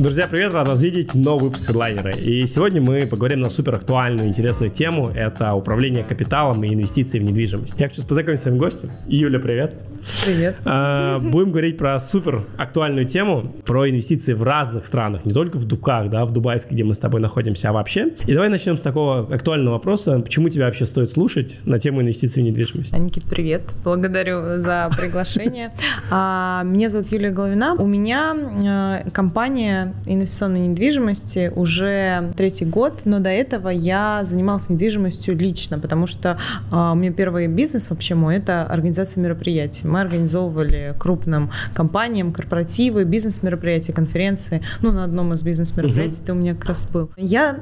Друзья, привет, рад вас видеть, новый выпуск Headliner. И сегодня мы поговорим на супер актуальную, интересную тему. Это управление капиталом и инвестиции в недвижимость. Я хочу познакомиться с своим гостем. Юля, привет. Привет. А, будем говорить про супер актуальную тему, про инвестиции в разных странах, не только в Дубках, да, в Дубайске, где мы с тобой находимся, а вообще. И давай начнем с такого актуального вопроса. Почему тебя вообще стоит слушать на тему инвестиций в недвижимость? Никит, привет. Благодарю за приглашение. А, меня зовут Юлия Головина. У меня э, компания инвестиционной недвижимости уже третий год, но до этого я занималась недвижимостью лично, потому что а, у меня первый бизнес вообще мой – это организация мероприятий мы организовывали крупным компаниям корпоративы, бизнес-мероприятия, конференции. Ну, на одном из бизнес-мероприятий угу. ты у меня как раз был. Я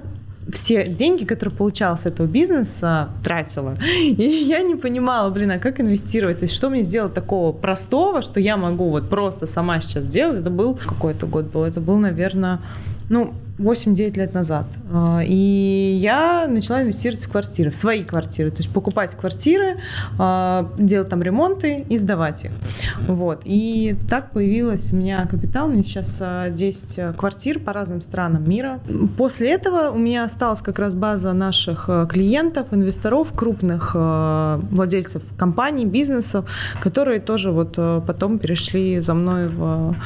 все деньги, которые получала с этого бизнеса, тратила. И я не понимала, блин, а как инвестировать? То есть что мне сделать такого простого, что я могу вот просто сама сейчас сделать? Это был какой-то год был, это был, наверное, ну, 8-9 лет назад. А, и я начала инвестировать в квартиры, в свои квартиры. То есть покупать квартиры, а, делать там ремонты и сдавать их. Вот. И так появилась у меня капитал. У меня сейчас 10 а, квартир по разным странам мира. После этого у меня осталась как раз база наших клиентов, инвесторов, крупных владельцев компаний, бизнесов, которые тоже вот потом перешли за мной в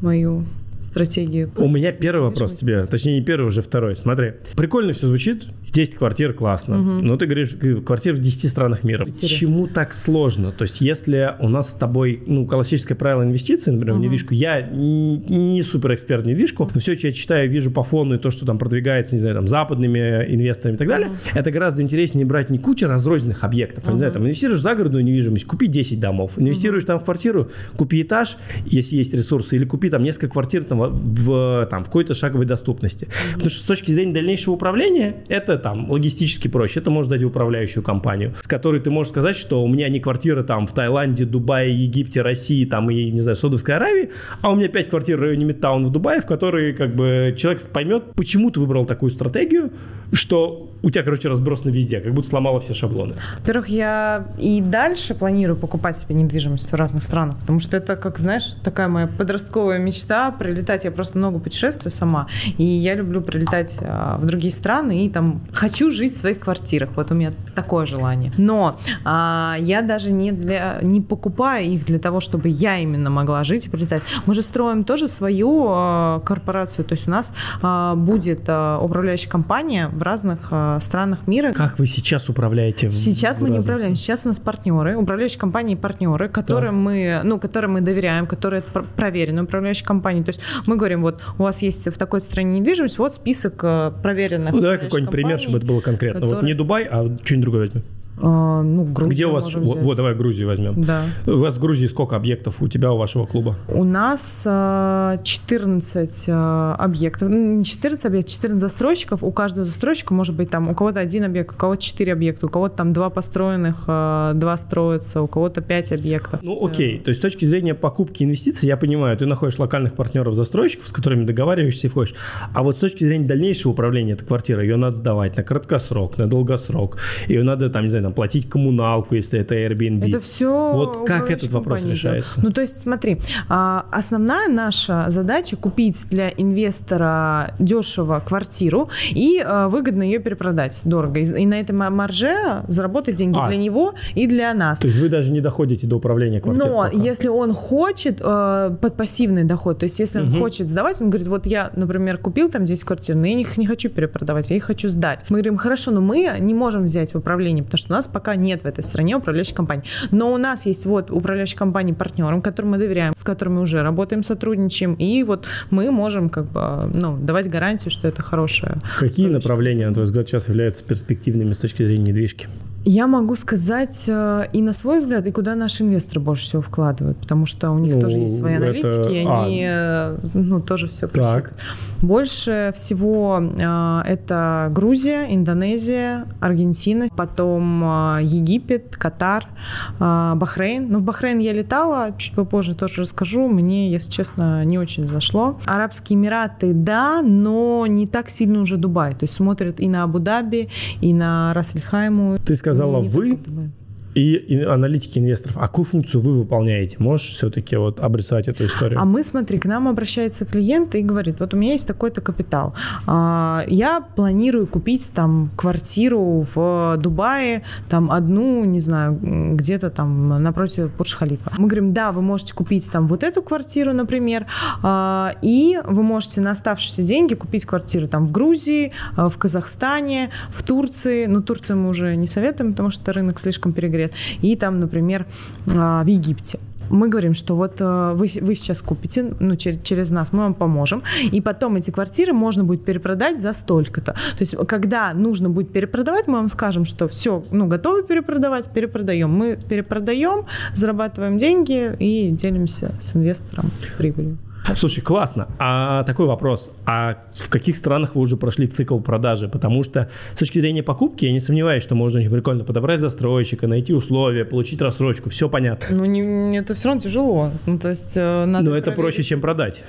мою стратегию? У меня первый вопрос тебе, точнее не первый, уже второй. Смотри, прикольно все звучит, 10 квартир классно, угу. но ты говоришь, квартир в 10 странах мира. Почему так сложно? То есть если у нас с тобой, ну, классическое правило инвестиций, например, угу. в недвижку, я не супер эксперт в недвижку, но все, что я читаю, вижу по фону и то, что там продвигается, не знаю, там, западными инвесторами и так далее, угу. это гораздо интереснее брать не кучу разрозненных объектов, угу. а, не знаю, там, инвестируешь в загородную недвижимость, купи 10 домов, инвестируешь угу. там в квартиру, купи этаж, если есть ресурсы, или купи там несколько квартир там, в, там, в какой-то шаговой доступности. Mm-hmm. Потому что с точки зрения дальнейшего управления, это там логистически проще. Это может дать управляющую компанию, с которой ты можешь сказать, что у меня не квартира там в Таиланде, Дубае, Египте, России там и, не знаю, Саудовской Аравии, а у меня пять квартир в районе Мидтаун в Дубае, в которой как бы человек поймет, почему ты выбрал такую стратегию, что у тебя, короче, разбросано везде, как будто сломала все шаблоны. Во-первых, я и дальше планирую покупать себе недвижимость в разных странах, потому что это, как знаешь, такая моя подростковая мечта прилетать. Я просто много путешествую сама, и я люблю прилетать а, в другие страны и там хочу жить в своих квартирах. Вот у меня такое желание. Но а, я даже не для не покупаю их для того, чтобы я именно могла жить и прилетать. Мы же строим тоже свою а, корпорацию, то есть у нас а, будет а, управляющая компания в разных а, странах мира. Как вы сейчас управляете? Сейчас в, мы не управляем. Сейчас у нас партнеры, управляющие компании партнеры, которым так. мы, ну, которым мы доверяем, которые проверены управляющие компании. То есть мы говорим, вот у вас есть в такой стране недвижимость, вот список э, проверенных. Ну давай какой-нибудь пример, чтобы это было конкретно. Которые... Вот не Дубай, а что-нибудь другое возьмем. А, ну, Грузию Где у вас? Вот, давай Грузию возьмем. Да. У вас в Грузии сколько объектов у тебя, у вашего клуба? У нас 14 а, а, объектов. Не 14 объектов, 14 застройщиков. У каждого застройщика может быть там у кого-то один объект, у кого-то 4 объекта, у кого-то там два построенных, два строятся, у кого-то 5 объектов. Ну, окей. То есть с точки зрения покупки инвестиций, я понимаю, ты находишь локальных партнеров застройщиков, с которыми договариваешься и входишь. А вот с точки зрения дальнейшего управления этой квартирой, ее надо сдавать на краткосрок, на долгосрок. Ее надо там, не знаю, там, платить коммуналку, если это Airbnb. Это все. Вот как этот вопрос решается? Ну, то есть, смотри, а, основная наша задача купить для инвестора дешево квартиру и а, выгодно ее перепродать дорого. И на этом марже заработать деньги а, для него и для нас. То есть вы даже не доходите до управления квартирой? Но пока. если он хочет э, под пассивный доход, то есть если угу. он хочет сдавать, он говорит, вот я, например, купил там 10 квартир, но я их не хочу перепродавать, я их хочу сдать. Мы говорим, хорошо, но мы не можем взять в управление, потому что нас пока нет в этой стране управляющей компании. Но у нас есть вот управляющие компании партнерам, которым мы доверяем, с которыми уже работаем, сотрудничаем, и вот мы можем как бы ну, давать гарантию, что это хорошее. Какие направления, на твой взгляд, сейчас являются перспективными с точки зрения недвижки? Я могу сказать э, и на свой взгляд, и куда наши инвесторы больше всего вкладывают, потому что у них ну, тоже есть свои аналитики, и они а. Ну, тоже все так. Больше всего э, это Грузия, Индонезия, Аргентина, потом Египет, Катар, Бахрейн. Ну, в Бахрейн я летала, чуть попозже тоже расскажу. Мне, если честно, не очень зашло. Арабские Эмираты, да, но не так сильно уже Дубай. То есть смотрят и на Абу-Даби, и на Рассельхайму. Ты сказала «вы», и, аналитики инвесторов. А какую функцию вы выполняете? Можешь все-таки вот обрисовать эту историю? А мы, смотри, к нам обращается клиент и говорит, вот у меня есть такой-то капитал. А, я планирую купить там квартиру в Дубае, там одну, не знаю, где-то там напротив Бурдж-Халифа. Мы говорим, да, вы можете купить там вот эту квартиру, например, а, и вы можете на оставшиеся деньги купить квартиру там в Грузии, а, в Казахстане, в Турции. Ну, Турцию мы уже не советуем, потому что рынок слишком перегрет лет, и там, например, а, в Египте мы говорим, что вот э, вы, вы сейчас купите, ну, через, через нас мы вам поможем, и потом эти квартиры можно будет перепродать за столько-то. То есть, когда нужно будет перепродавать, мы вам скажем, что все, ну, готовы перепродавать, перепродаем. Мы перепродаем, зарабатываем деньги и делимся с инвестором прибылью. Слушай, классно. А такой вопрос. А в каких странах вы уже прошли цикл продажи? Потому что с точки зрения покупки я не сомневаюсь, что можно очень прикольно подобрать застройщика, найти условия, получить рассрочку. Все понятно. Ну, не, это все равно тяжело. Ну, то есть, э, надо Но это проще, чем продать.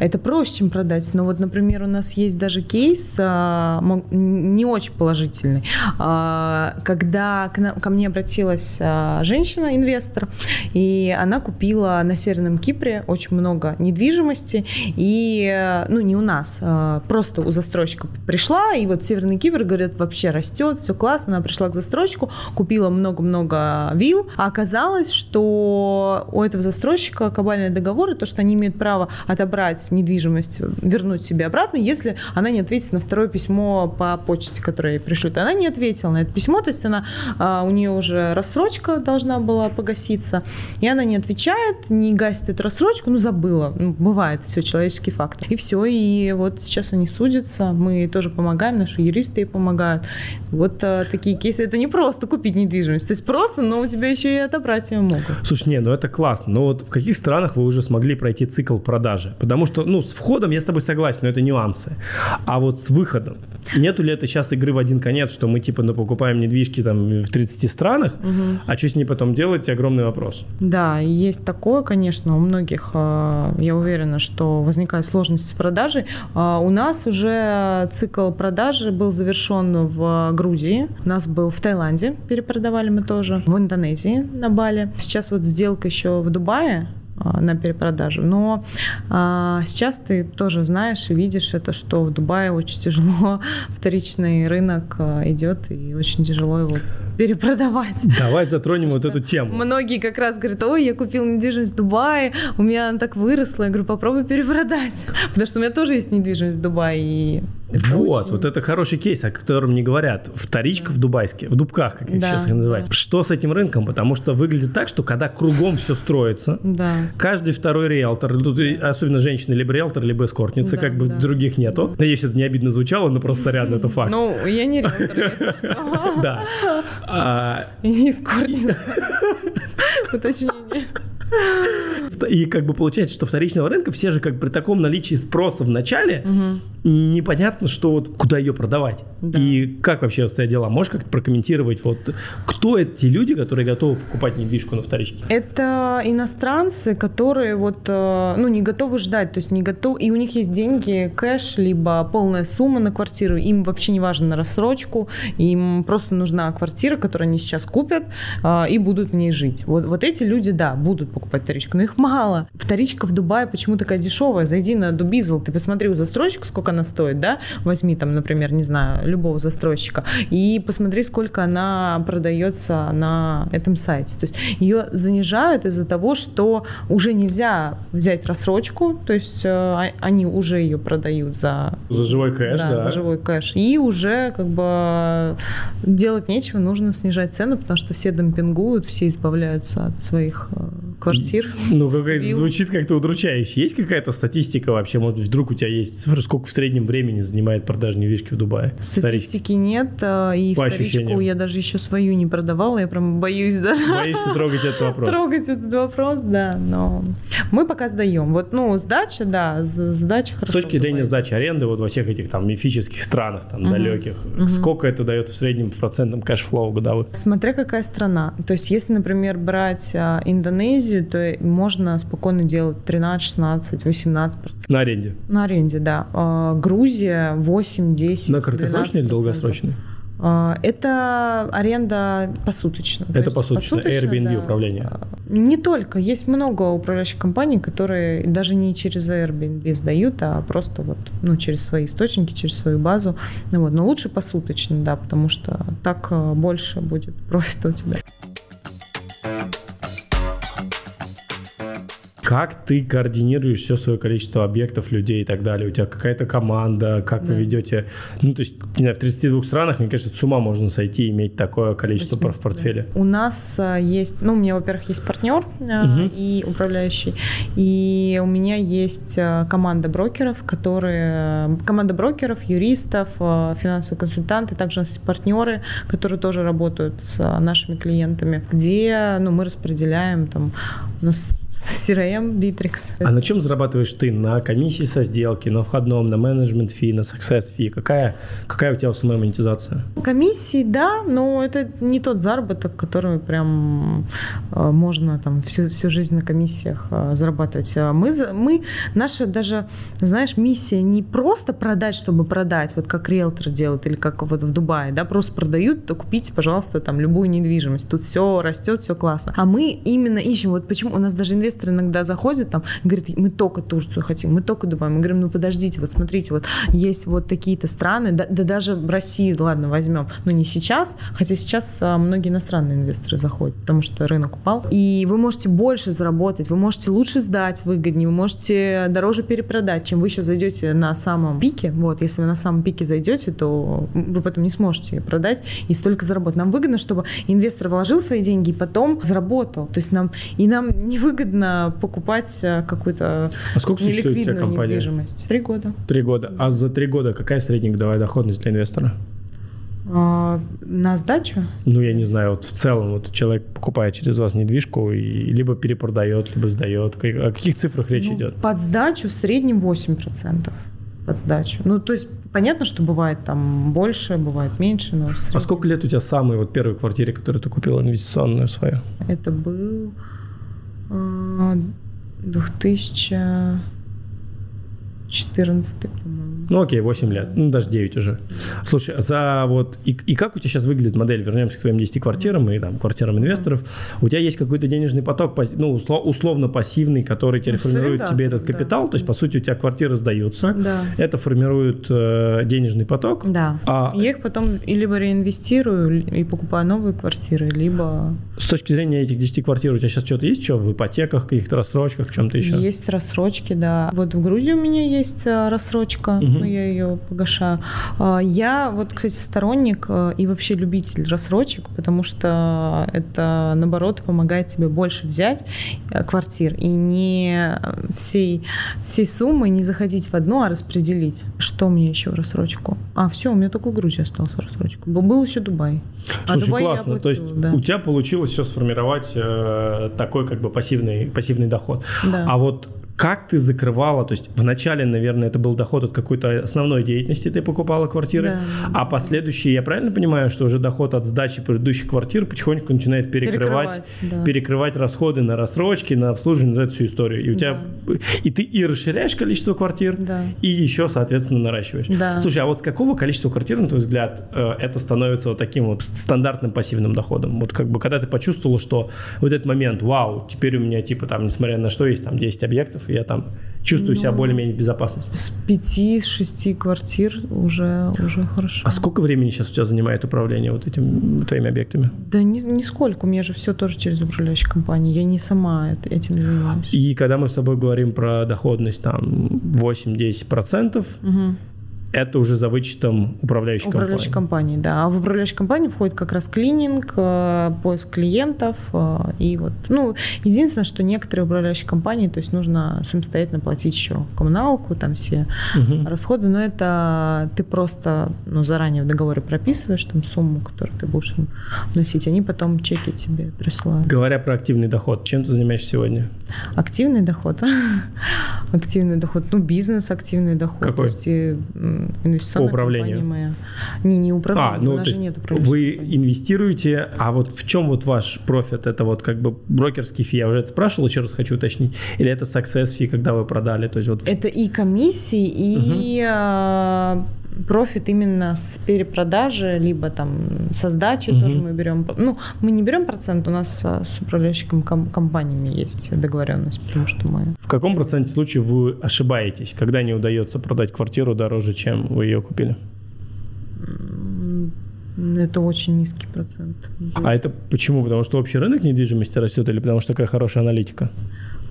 Это проще, чем продать. Но вот, например, у нас есть даже кейс а, не очень положительный. А, когда к нам, ко мне обратилась а, женщина-инвестор, и она купила на Северном Кипре очень много недвижимости, недвижимости, и, э, ну, не у нас, а просто у застройщика пришла, и вот Северный Кипр, говорят, вообще растет, все классно, она пришла к застройщику, купила много-много вилл, а оказалось, что у этого застройщика кабальные договоры, то, что они имеют право отобрать недвижимость, вернуть себе обратно, если она не ответит на второе письмо по почте, которое ей пришлют. Она не ответила на это письмо, то есть она, а, у нее уже рассрочка должна была погаситься, и она не отвечает, не гасит эту рассрочку, ну, забыла, ну, бывает все, человеческий фактор. И все, и вот сейчас они судятся, мы тоже помогаем, наши юристы ей помогают. Вот а, такие кейсы, это не просто купить недвижимость, то есть просто, но у тебя еще и отобрать ее могут. Слушай, не, ну это классно, но вот в каких странах вы уже смогли пройти цикл продажи? Потому что, ну, с входом я с тобой согласен, но это нюансы. А вот с выходом, нету ли это сейчас игры в один конец, что мы типа ну, покупаем недвижки там в 30 странах, угу. а что с ней потом делать, огромный вопрос. Да, есть такое, конечно, у многих, а, я уверена, уверена, что возникают сложности с продажей. А, у нас уже цикл продажи был завершен в Грузии. У нас был в Таиланде, перепродавали мы тоже. В Индонезии на Бали. Сейчас вот сделка еще в Дубае а, на перепродажу. Но а, сейчас ты тоже знаешь и видишь это, что в Дубае очень тяжело вторичный рынок а, идет и очень тяжело его перепродавать. Давай затронем вот эту тему. Многие как раз говорят, ой, я купил недвижимость в Дубае, у меня она так выросла. Я говорю, попробуй перепродать. Потому что у меня тоже есть недвижимость в Дубае. И вот, очень... вот это хороший кейс, о котором не говорят. Вторичка в Дубайске, в Дубках, как их да, сейчас называют. Да. Что с этим рынком? Потому что выглядит так, что когда кругом все строится, да. каждый второй риэлтор, тут особенно женщины, либо риэлтор, либо эскортница, да, как бы да. других нету. Да. Надеюсь, это не обидно звучало, но просто сорян, это факт. Ну, я не риэлтор, если что. Да. А, И не эскортница. Уточнение. И как бы получается, что вторичного рынка все же как при таком наличии спроса в начале угу. непонятно, что вот куда ее продавать. Да. И как вообще обстоят дела? Можешь как-то прокомментировать, вот кто эти люди, которые готовы покупать недвижку на вторичке? Это иностранцы, которые вот, э, ну, не готовы ждать, то есть не готовы, и у них есть деньги, кэш, либо полная сумма на квартиру, им вообще не важно на рассрочку, им просто нужна квартира, которую они сейчас купят э, и будут в ней жить. Вот, вот эти люди, да, будут покупать вторичку, но их мало. Вторичка в Дубае почему такая дешевая? Зайди на Дубизл, ты посмотри у застройщика, сколько она стоит, да? Возьми там, например, не знаю, любого застройщика, и посмотри, сколько она продается на этом сайте. То есть ее занижают из-за того, что уже нельзя взять рассрочку, то есть э, а, они уже ее продают за... За живой кэш, да. да. за живой кэш. И уже как бы делать нечего, нужно снижать цену, потому что все демпингуют, все избавляются от своих э, квартир. Ну, как, звучит как-то удручающе. Есть какая-то статистика вообще? Может быть, вдруг у тебя есть цифры, сколько в среднем времени занимает продажа недвижки в Дубае? Статистики нет, а, и По вторичку ощущениям. я даже еще свою не продавала, я прям боюсь даже. Боишься трогать этот вопрос? Трогать этот вопрос, да, но мы пока сдаем. Вот, ну, сдача, да, сдача хорошо. С точки зрения сдачи аренды вот во всех этих там мифических странах, там, угу. далеких, угу. сколько это дает в среднем в процентном cash flow годовых? Смотря какая страна. То есть, если, например, брать а, Индонезию, Индонезию, то можно спокойно делать 13, 16, 18 процентов. На аренде? На аренде, да. А, Грузия 8, 10, На краткосрочной или долгосрочной? А, это аренда посуточно. Это посуточно, Airbnb да. управление. Не только. Есть много управляющих компаний, которые даже не через Airbnb сдают, а просто вот, ну, через свои источники, через свою базу. Вот. Но лучше посуточно, да, потому что так больше будет профита у тебя. Как ты координируешь все свое количество объектов, людей и так далее? У тебя какая-то команда, как да. вы ведете? Ну, то есть, знаю, в 32 странах, мне кажется, с ума можно сойти, иметь такое количество в портфеле. У нас а, есть, ну, у меня, во-первых, есть партнер угу. и управляющий, и у меня есть а, команда брокеров, которые, команда брокеров, юристов, финансовые консультанты, также у нас есть партнеры, которые тоже работают с нашими клиентами, где, ну, мы распределяем там, у нас CRM, Bittrex. А на чем зарабатываешь ты? На комиссии со сделки, на входном, на менеджмент фи, на success фи? Какая, какая у тебя основная монетизация? Комиссии, да, но это не тот заработок, который прям э, можно там всю, всю жизнь на комиссиях э, зарабатывать. А мы, мы, наша даже, знаешь, миссия не просто продать, чтобы продать, вот как риэлтор делает или как вот в Дубае, да, просто продают, то купите, пожалуйста, там любую недвижимость. Тут все растет, все классно. А мы именно ищем, вот почему у нас даже инвесторы инвестор иногда заходит там, говорит, мы только Турцию хотим, мы только Дубай. Мы говорим, ну подождите, вот смотрите, вот есть вот такие-то страны, да, да даже Россию, ладно, возьмем, но не сейчас, хотя сейчас а, многие иностранные инвесторы заходят, потому что рынок упал. И вы можете больше заработать, вы можете лучше сдать выгоднее, вы можете дороже перепродать, чем вы сейчас зайдете на самом пике. Вот, если вы на самом пике зайдете, то вы потом не сможете продать и столько заработать. Нам выгодно, чтобы инвестор вложил свои деньги и потом заработал. То есть нам и нам невыгодно выгодно покупать э, какую-то а сколько неликвидную компания? недвижимость. Три года. Три года. А за три года какая среднегодовая доходность для инвестора? А, на сдачу? Ну, я не знаю, вот в целом вот человек покупает через вас недвижку и либо перепродает, либо сдает. О каких цифрах речь ну, идет? Под сдачу в среднем 8% под сдачу. Ну, то есть понятно, что бывает там больше, бывает меньше, но А сколько лет у тебя самой вот первой квартире, которую ты купила инвестиционную свою? Это был 2000 14, по-моему. Ну окей, 8 лет, ну даже 9 уже. Слушай, а за вот, и, и как у тебя сейчас выглядит модель, вернемся к своим 10 квартирам и там квартирам инвесторов, у тебя есть какой-то денежный поток, ну условно пассивный, который тебе ну, формирует среда, тебе этот капитал, да. то есть по сути у тебя квартиры сдаются, да. это формирует э, денежный поток. Да, а... я их потом либо реинвестирую и покупаю новые квартиры, либо... С точки зрения этих 10 квартир у тебя сейчас что-то есть, что в ипотеках, каких-то рассрочках, в чем-то еще? Есть рассрочки, да. Вот в Грузии у меня есть есть э, рассрочка, угу. но я ее погашаю. А, я вот, кстати, сторонник э, и вообще любитель рассрочек, потому что это, наоборот, помогает тебе больше взять э, квартир и не всей, всей суммы не заходить в одну, а распределить. Что меня еще в рассрочку? А, все, у меня только в Грузии осталось рассрочку. Был еще Дубай. А Слушай, а Дубай классно. Оплатила, То есть да. у тебя получилось все сформировать э, такой как бы пассивный, пассивный доход. Да. А вот как ты закрывала, то есть вначале, наверное, это был доход от какой-то основной деятельности, ты покупала квартиры, да, а последующие, я правильно понимаю, что уже доход от сдачи предыдущих квартир потихоньку начинает перекрывать, перекрывать, да. перекрывать расходы на рассрочки, на обслуживание, на эту всю историю. И у да. тебя, и ты и расширяешь количество квартир, да. и еще, соответственно, наращиваешь. Да. Слушай, а вот с какого количества квартир, на твой взгляд, э, это становится вот таким вот стандартным пассивным доходом? Вот как бы, когда ты почувствовала, что вот этот момент, вау, теперь у меня, типа, там, несмотря на что, есть там 10 объектов, я там чувствую ну, себя более-менее в безопасности. С пяти-шести квартир уже, уже хорошо. А сколько времени сейчас у тебя занимает управление вот этим твоими объектами? Да ни, нисколько. У меня же все тоже через управляющую компанию. Я не сама этим занимаюсь. И когда мы с тобой говорим про доходность там 8-10%, угу это уже за вычетом управляющей, управляющей компании. да. А в управляющей компании входит как раз клининг, э, поиск клиентов э, и вот, ну, единственное, что некоторые управляющие компании, то есть нужно самостоятельно платить еще коммуналку, там все угу. расходы, но это ты просто, ну, заранее в договоре прописываешь там сумму, которую ты будешь вносить, они потом чеки тебе присылают. Говоря про активный доход, чем ты занимаешься сегодня? Активный доход? активный доход, ну, бизнес активный доход. Какой? То есть инвестиционная По управлению. моя. Не, не управление, а, ну, у нас же нет Вы инвестируете, а вот в чем вот ваш профит? Это вот как бы брокерский фи, я уже это спрашивал, еще раз хочу уточнить. Или это success фи, когда вы продали? То есть вот... Это и комиссии, и угу профит именно с перепродажи, либо там со сдачи угу. тоже мы берем. Ну, мы не берем процент, у нас с управляющими компаниями есть договоренность, потому что мы... В каком проценте случаев вы ошибаетесь, когда не удается продать квартиру дороже, чем вы ее купили? Это очень низкий процент. А это почему? Потому что общий рынок недвижимости растет или потому что такая хорошая аналитика?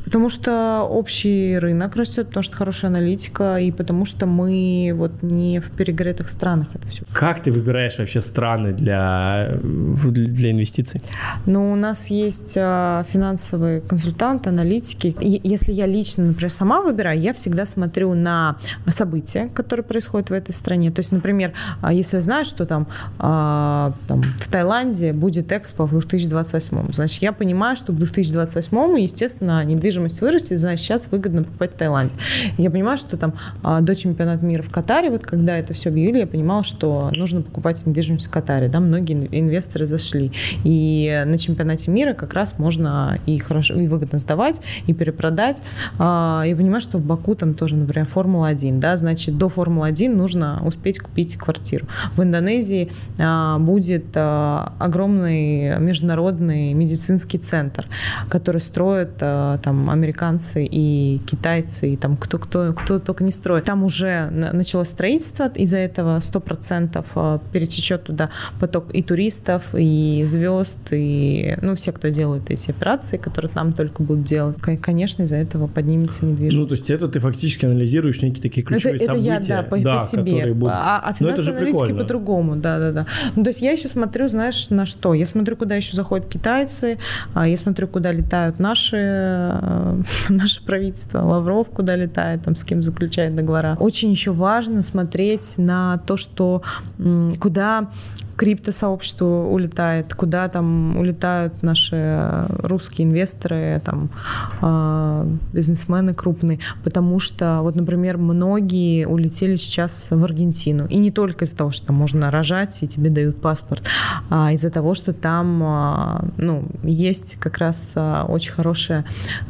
Потому что общий рынок растет, потому что хорошая аналитика, и потому что мы вот не в перегретых странах это все. Как ты выбираешь вообще страны для, для инвестиций? Ну, у нас есть а, финансовые консультанты, аналитики. И если я лично, например, сама выбираю, я всегда смотрю на события, которые происходят в этой стране. То есть, например, а, если я знаю, что там, а, там в Таиланде будет экспо в 2028, значит, я понимаю, что к 2028, естественно, недвижимость недвижимость вырастет, значит, сейчас выгодно покупать в Таиланде. Я понимаю, что там а, до чемпионата мира в Катаре, вот когда это все объявили, я понимала, что нужно покупать недвижимость в Катаре, да, многие инвесторы зашли. И на чемпионате мира как раз можно и хорошо, и выгодно сдавать, и перепродать. А, я понимаю, что в Баку там тоже, например, Формула-1, да, значит, до Формулы-1 нужно успеть купить квартиру. В Индонезии а, будет огромный международный медицинский центр, который строит там американцы и китайцы, и там кто, кто, кто только не строит. Там уже началось строительство, из-за этого 100% а, перетечет туда поток и туристов, и звезд, и ну, все, кто делают эти операции, которые там только будут делать. Конечно, из-за этого поднимется недвижимость. Ну, то есть это ты фактически анализируешь некие такие ключевые это, события. Это я, да, по, да, по себе. Будут... А, а финансовые аналитики по-другому, да-да-да. Ну, то есть я еще смотрю, знаешь, на что? Я смотрю, куда еще заходят китайцы, а я смотрю, куда летают наши Э, наше правительство, Лавров куда летает, там с кем заключает договора. Очень еще важно смотреть на то, что куда криптосообщество улетает, куда там улетают наши русские инвесторы, там э, бизнесмены крупные, потому что вот, например, многие улетели сейчас в Аргентину, и не только из-за того, что там можно рожать и тебе дают паспорт, а из-за того, что там, э, ну, есть как раз э, очень хорошая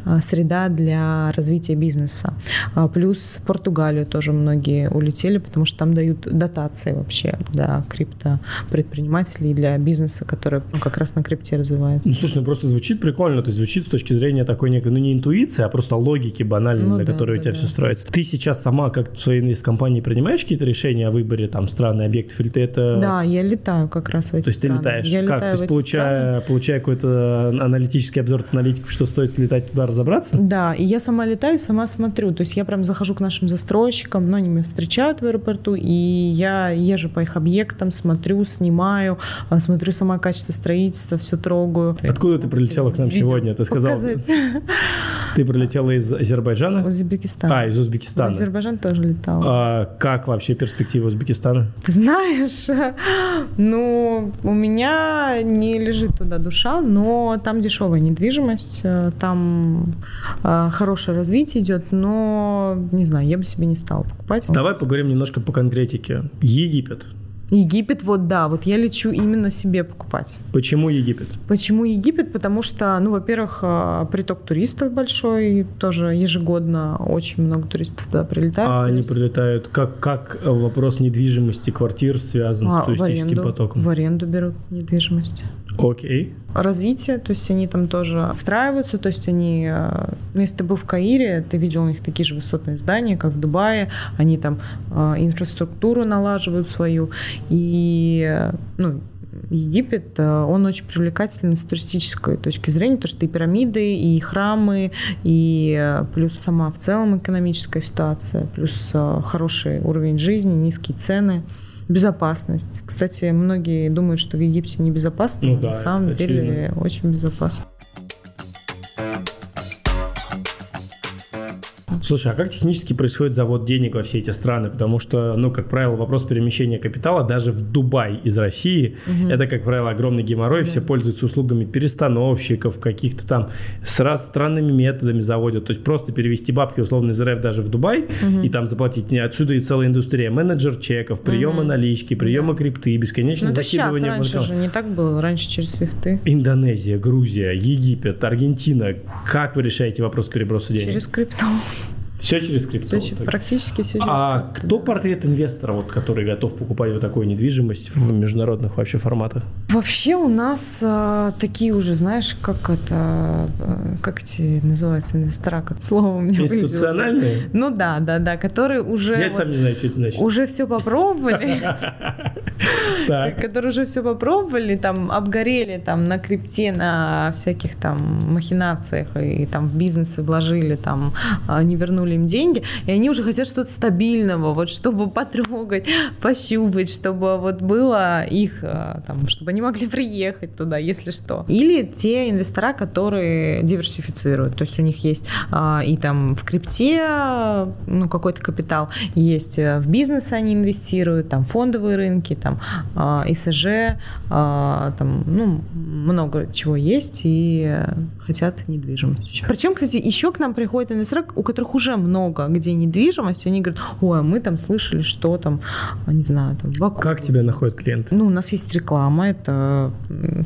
э, среда для развития бизнеса. Э, плюс Португалию тоже многие улетели, потому что там дают дотации вообще для крипто предпринимателей, для бизнеса, который ну, как раз на крипте развивается. Ну, слушай, ну просто звучит прикольно, то есть звучит с точки зрения такой некой, ну не интуиции, а просто логики банальной, ну, на да, которой да, у тебя да. все строится. Ты сейчас сама как в своей инвесткомпании принимаешь какие-то решения о выборе там страны, объектов, или ты это... Да, я летаю как раз в эти То есть страны. ты летаешь я как? То есть получая, получая какой-то аналитический обзор от аналитиков, что стоит слетать туда, разобраться? Да, и я сама летаю, сама смотрю. То есть я прям захожу к нашим застройщикам, но они меня встречают в аэропорту, и я езжу по их объектам, смотрю, снимаю, а, смотрю сама качество строительства, все трогаю. Откуда ты прилетела к нам Видео сегодня? Ты сказала. Ты прилетела из Азербайджана? Узбекистана. А, из Узбекистана. В Азербайджан тоже летала. А как вообще перспективы Узбекистана? Ты знаешь, ну, у меня не лежит туда душа, но там дешевая недвижимость, э, там э, хорошее развитие идет, но, не знаю, я бы себе не стала покупать. Давай поговорим немножко по конкретике. Египет. Египет, вот да, вот я лечу именно себе покупать. Почему Египет? Почему Египет? Потому что, ну, во-первых, а, приток туристов большой, тоже ежегодно очень много туристов туда прилетают. А они прилетают, как, как вопрос недвижимости квартир связан а, с туристическим аренду, потоком? В аренду берут недвижимость. Окей. Развитие, то есть они там тоже отстраиваются, то есть они, э, ну, если ты был в Каире, ты видел у них такие же высотные здания, как в Дубае, они там э, инфраструктуру налаживают свою, и, ну, Египет, э, он очень привлекательный с туристической точки зрения, потому что и пирамиды, и храмы, и плюс сама в целом экономическая ситуация, плюс хороший уровень жизни, низкие цены. Безопасность. Кстати, многие думают, что в Египте небезопасно, ну, да, на самом деле очевидно. очень безопасно. Слушай, а как технически происходит завод денег во все эти страны? Потому что, ну, как правило, вопрос перемещения капитала даже в Дубай из России, угу. это, как правило, огромный геморрой, да. все пользуются услугами перестановщиков, каких-то там с раз странными методами заводят. То есть просто перевести бабки условно из РФ даже в Дубай угу. и там заплатить. Не отсюда и целая индустрия. Менеджер чеков, приема угу. налички, приема да. крипты, бесконечно ну, закидывание. Сейчас, раньше же не так было, раньше через свифты. Индонезия, Грузия, Египет, Аргентина. Как вы решаете вопрос переброса денег? Через крипту. Все через крипту. То есть практически все через А крипту, кто портрет инвестора, вот, который готов покупать вот такую недвижимость в международных вообще форматах? Вообще у нас а, такие уже, знаешь, как это, а, как эти называются инвестора, как слово меня Институциональные? Вылезло. Ну да, да, да, которые уже... Я вот, сам не знаю, что это значит. Уже все попробовали. Которые уже все попробовали, там, обгорели там на крипте, на всяких там махинациях и там в бизнесы вложили, там, а, не вернули им деньги, и они уже хотят что-то стабильного, вот чтобы потрогать, пощупать, чтобы вот было их, а, там, чтобы они могли приехать туда, если что. Или те инвестора, которые диверсифицируют, то есть у них есть а, и там в крипте ну, какой-то капитал, есть э, в бизнес они инвестируют, там фондовые рынки, там а, ИСЖ, а, там, ну, много чего есть и хотят недвижимость. Причем, кстати, еще к нам приходят инвесторы, у которых уже много где недвижимость, они говорят, ой, а мы там слышали, что там, не знаю, там вокруг. Как тебя находят клиенты? Ну, у нас есть реклама, это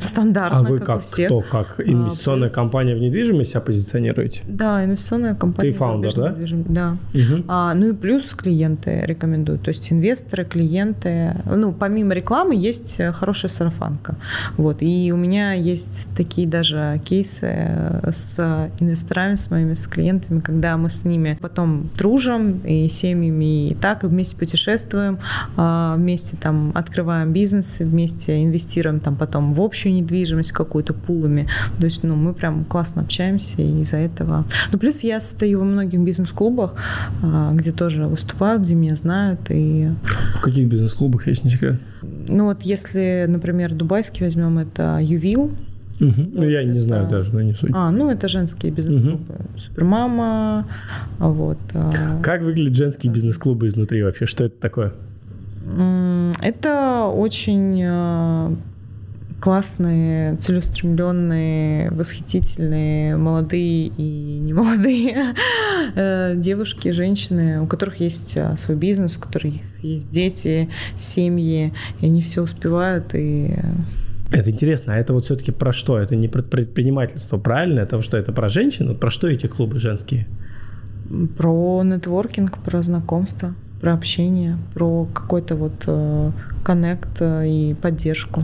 стандартно, А вы как, как всех. кто? Как инвестиционная а, компания в недвижимость оппозиционируете? Да, инвестиционная компания. Ты фаундер, да? Да. Угу. А, ну и плюс клиенты рекомендуют, то есть инвесторы, клиенты. Ну, помимо рекламы есть хорошая сарафанка. Вот. И у меня есть такие даже кейсы с инвесторами, с моими, с клиентами, когда мы с ними потом дружим и семьями, и так, и вместе путешествуем, а, вместе там открываем бизнес, вместе инвестируем там потом в общую недвижимость какую-то пулами. То есть, ну, мы прям классно общаемся и из-за этого. Ну, плюс я стою во многих бизнес-клубах, а, где тоже выступаю, где меня знают. И... В каких бизнес-клубах, если не секрет? Ну, вот если, например, дубайский возьмем, это Ювил, Угу. Ну, я не знаю даже, но не суть. А, ну, это женские бизнес-клубы. Угу. Супермама, вот. А. Как выглядят женские бизнес-клубы изнутри вообще? Что это такое? Это очень а, классные, целеустремленные, восхитительные, молодые и немолодые э, девушки, женщины, у которых есть а, свой бизнес, у которых есть дети, семьи, и они все успевают и это интересно, а это вот все-таки про что? Это не про предпринимательство, правильно? Это что, это про женщин? Про что эти клубы женские? Про нетворкинг, про знакомство, про общение, про какой-то вот э, коннект э, и поддержку.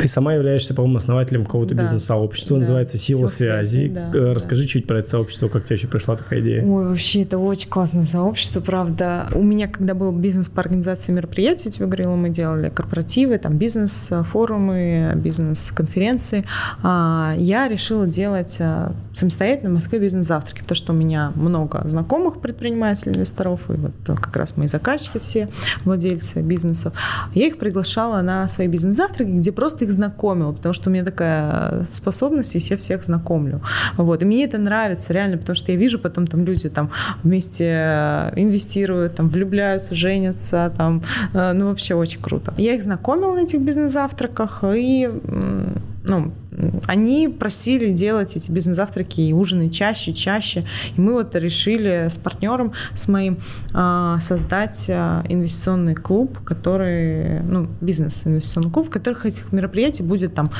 Ты сама являешься, по-моему, основателем какого-то да. бизнес-сообщества, да. называется «Сила, Сила связи». Да. Расскажи да. чуть про это сообщество, как тебе вообще пришла такая идея? Ой, вообще, это очень классное сообщество, правда. У меня, когда был бизнес по организации мероприятий, я тебе говорила, мы делали корпоративы, там бизнес-форумы, бизнес-конференции, а, я решила делать а, самостоятельно в Москве бизнес-завтраки, потому что у меня много знакомых предпринимателей, инвесторов, и вот как раз мои заказчики все, владельцы бизнесов. Я их приглашала на свои бизнес-завтраки, где просто их их знакомила, потому что у меня такая способность, и я всех знакомлю. Вот. И мне это нравится реально, потому что я вижу потом там люди там вместе э, инвестируют, там влюбляются, женятся, там, э, ну вообще очень круто. Я их знакомила на этих бизнес-завтраках, и ну, они просили делать эти бизнес-завтраки и ужины чаще, чаще. И мы вот решили с партнером, с моим, а, создать а, инвестиционный клуб, который, ну, бизнес-инвестиционный клуб, в которых этих мероприятий будет там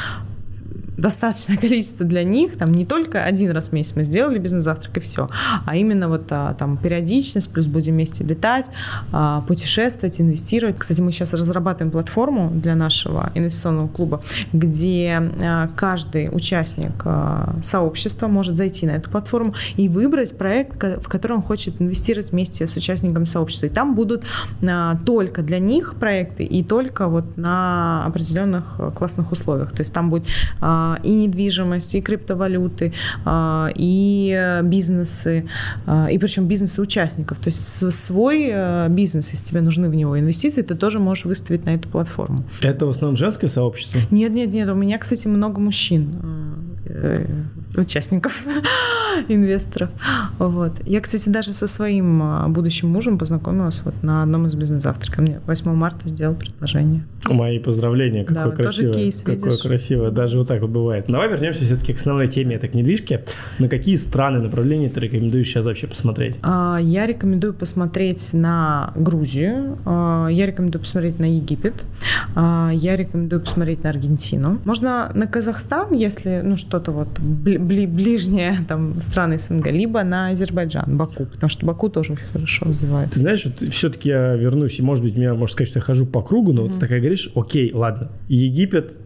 достаточное количество для них, там не только один раз в месяц мы сделали бизнес-завтрак и все, а именно вот а, там периодичность, плюс будем вместе летать, а, путешествовать, инвестировать. Кстати, мы сейчас разрабатываем платформу для нашего инвестиционного клуба, где а, каждый участник сообщества может зайти на эту платформу и выбрать проект, в который он хочет инвестировать вместе с участниками сообщества. И там будут только для них проекты и только вот на определенных классных условиях. То есть там будет и недвижимость, и криптовалюты, а, и бизнесы, а, и причем бизнесы участников. То есть свой э, бизнес, если тебе нужны в него инвестиции, ты тоже можешь выставить на эту платформу. Это в основном женское сообщество? Нет, нет, нет. У меня, кстати, много мужчин э, участников, инвесторов. Вот. Я, кстати, даже со своим а, будущим мужем познакомилась вот на одном из бизнес-завтраков. Мне 8 марта сделал предложение. Мои поздравления. Какое да, красивое. Тоже кейс, какое видишь? красивое. Даже вот так вот бывает. Давай вернемся все-таки к основной теме этой недвижки. На какие страны, направления ты рекомендуешь сейчас вообще посмотреть? А, я рекомендую посмотреть на Грузию. А, я рекомендую посмотреть на Египет. Я рекомендую посмотреть на Аргентину. Можно на Казахстан, если ну что-то вот бли- ближние там страны СНГ, либо на Азербайджан, Баку, потому что Баку тоже очень хорошо развивается. Ты знаешь, вот все-таки я вернусь, и, может быть, меня можно сказать, что я хожу по кругу, но mm-hmm. вот ты такая говоришь, окей, ладно, Египет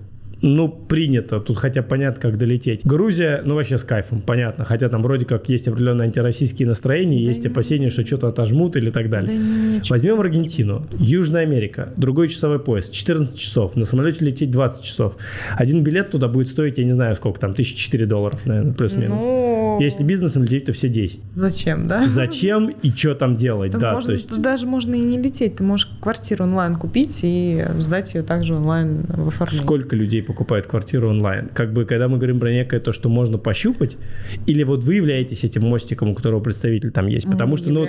ну, принято. Тут хотя понятно, как долететь. Грузия, ну, вообще с кайфом, понятно. Хотя там вроде как есть определенные антироссийские настроения, да есть не... опасения, что что-то отожмут или так далее. Да Возьмем Аргентину, Южная Америка, другой часовой пояс, 14 часов, на самолете лететь 20 часов. Один билет туда будет стоить, я не знаю сколько там, 1004 долларов, наверное, плюс-минус. Ну... Если бизнесом лететь, то все 10. Зачем, да? Зачем и что там делать, там да. Можно, то есть... Даже можно и не лететь, ты можешь квартиру онлайн купить и сдать ее также онлайн в оформлении. Сколько людей покупает квартиру онлайн. Как бы, когда мы говорим про некое то, что можно пощупать, или вот вы являетесь этим мостиком, у которого представитель там есть, потому мы что, ну,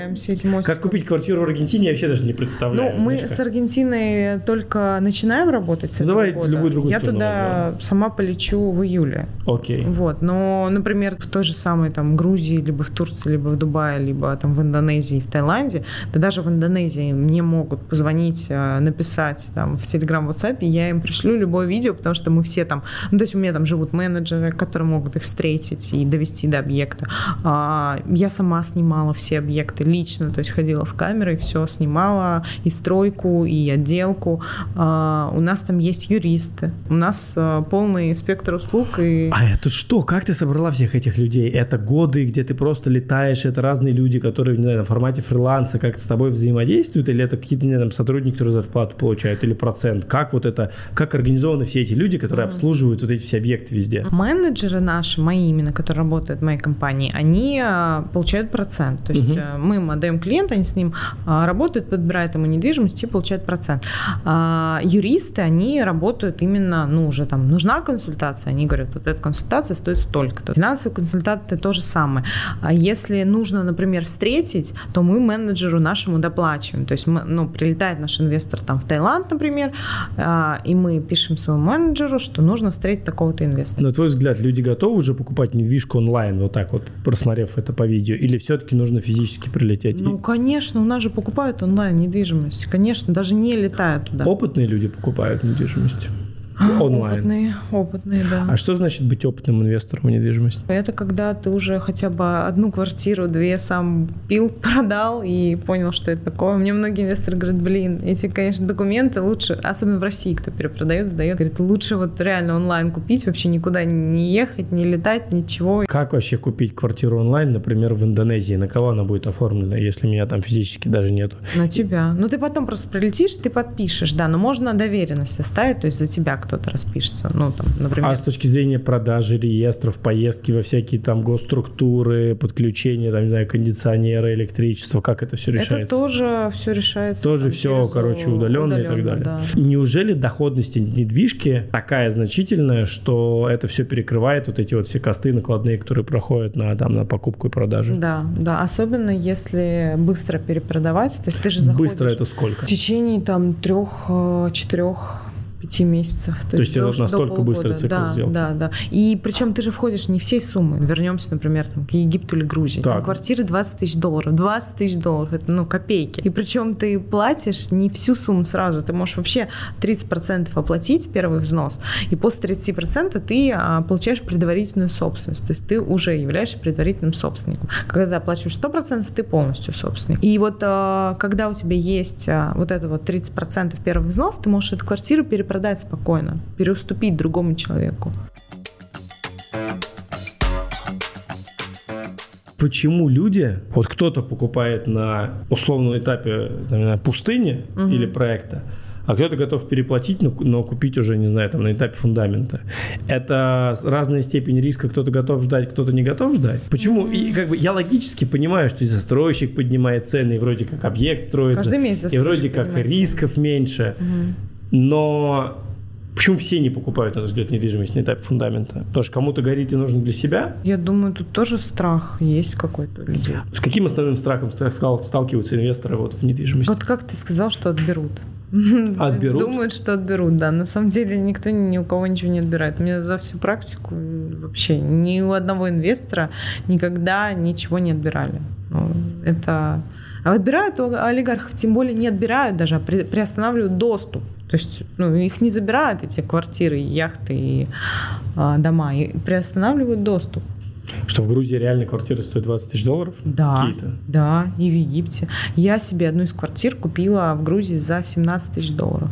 как купить квартиру в Аргентине, я вообще даже не представляю. Ну, мы с Аргентиной только начинаем работать с ну, Давай года. любую другую Я страну, туда да. сама полечу в июле. Окей. Вот, но, например, в той же самой там Грузии, либо в Турции, либо в Дубае, либо там в Индонезии, в Таиланде, да даже в Индонезии мне могут позвонить, э, написать там в Telegram, WhatsApp, и я им пришлю любое видео, потому что мы все там, ну, то есть у меня там живут менеджеры, которые могут их встретить и довести до объекта. А, я сама снимала все объекты лично, то есть ходила с камерой, все снимала, и стройку, и отделку. А, у нас там есть юристы, у нас а, полный спектр услуг. И... А это что? Как ты собрала всех этих людей? Это годы, где ты просто летаешь, это разные люди, которые, не знаю, на формате фриланса как-то с тобой взаимодействуют, или это какие-то, не знаю, сотрудники, которые зарплату получают, или процент? Как вот это, как организованы все эти люди, которые обслуживают вот эти все объекты везде? Менеджеры наши, мои именно, которые работают в моей компании, они а, получают процент. То есть угу. мы отдаем клиента, они с ним а, работают, подбирают ему недвижимость и получают процент. Юристы, они работают именно, ну, уже там нужна консультация, они говорят, вот эта консультация стоит столько-то. Финансовые консультанты то же самое. А если нужно, например, встретить, то мы менеджеру нашему доплачиваем. То есть, мы, ну, прилетает наш инвестор там в Таиланд, например, и мы пишем своему менеджеру, что нужно встретить такого-то инвестора. На твой взгляд, люди готовы уже покупать недвижку онлайн, вот так вот, просмотрев это по видео, или все-таки нужно физически прилететь? Ну, конечно, у нас же покупают онлайн недвижимость, конечно, даже не летая туда. Опытные люди покупают недвижимость? Онлайн. Опытные, опытные, да. А что значит быть опытным инвестором в недвижимость? Это когда ты уже хотя бы одну квартиру, две сам пил, продал и понял, что это такое. Мне многие инвесторы говорят, блин, эти, конечно, документы лучше, особенно в России, кто перепродает, сдает, говорит, лучше вот реально онлайн купить, вообще никуда не ехать, не летать, ничего. Как вообще купить квартиру онлайн, например, в Индонезии? На кого она будет оформлена, если меня там физически даже нету? На тебя. Ну, ты потом просто прилетишь, ты подпишешь, да, но можно доверенность оставить, то есть за тебя кто-то распишется. Ну, там, например. А с точки зрения продажи реестров, поездки во всякие там госструктуры, подключения, там, не знаю, кондиционера, электричества, как это все решается? Это тоже все решается. Тоже все, короче, удаленно, удаленно и так далее. Да. Неужели доходность недвижки такая значительная, что это все перекрывает вот эти вот все косты накладные, которые проходят на, там, на покупку и продажу? Да, да, особенно если быстро перепродавать, то есть ты же заходишь... Быстро это сколько? В течение там трех-четырех пяти месяцев. То, То есть это настолько быстрый цикл да, сделки. Да, да. И причем ты же входишь не всей суммы. Вернемся, например, там, к Египту или Грузии. Так. Там квартиры 20 тысяч долларов. 20 тысяч долларов, это ну копейки. И причем ты платишь не всю сумму сразу. Ты можешь вообще 30% оплатить первый взнос, и после 30% ты а, получаешь предварительную собственность. То есть ты уже являешься предварительным собственником. Когда ты оплачиваешь 100%, ты полностью собственник. И вот а, когда у тебя есть а, вот это вот 30% первый взнос, ты можешь эту квартиру перепродать продать спокойно, переуступить другому человеку. Почему люди, вот кто-то покупает на условном этапе там, знаю, пустыни угу. или проекта, а кто-то готов переплатить, но, но купить уже, не знаю, там на этапе фундамента. Это разная степень риска, кто-то готов ждать, кто-то не готов ждать. Почему? И как бы я логически понимаю, что застройщик поднимает цены, и вроде как объект строится, Каждый месяц и вроде как рисков меньше. Угу. Но Почему все не покупают, на этот взгляд, недвижимость на этапе фундамента? Потому что кому-то горит и нужно для себя? Я думаю, тут тоже страх есть какой-то у людей. С каким основным страхом сталкиваются инвесторы вот в недвижимости? Вот как ты сказал, что отберут? Отберут? Думают, что отберут, да. На самом деле никто ни у кого ничего не отбирает. У меня за всю практику вообще ни у одного инвестора никогда ничего не отбирали. Ну, это... А отбирают у олигархов, тем более не отбирают даже, а приостанавливают доступ. То есть ну, их не забирают, эти квартиры, яхты и а, дома, и приостанавливают доступ. Что в Грузии реально квартира стоит 20 тысяч долларов? Да, Какие-то? да, и в Египте. Я себе одну из квартир купила в Грузии за 17 тысяч долларов.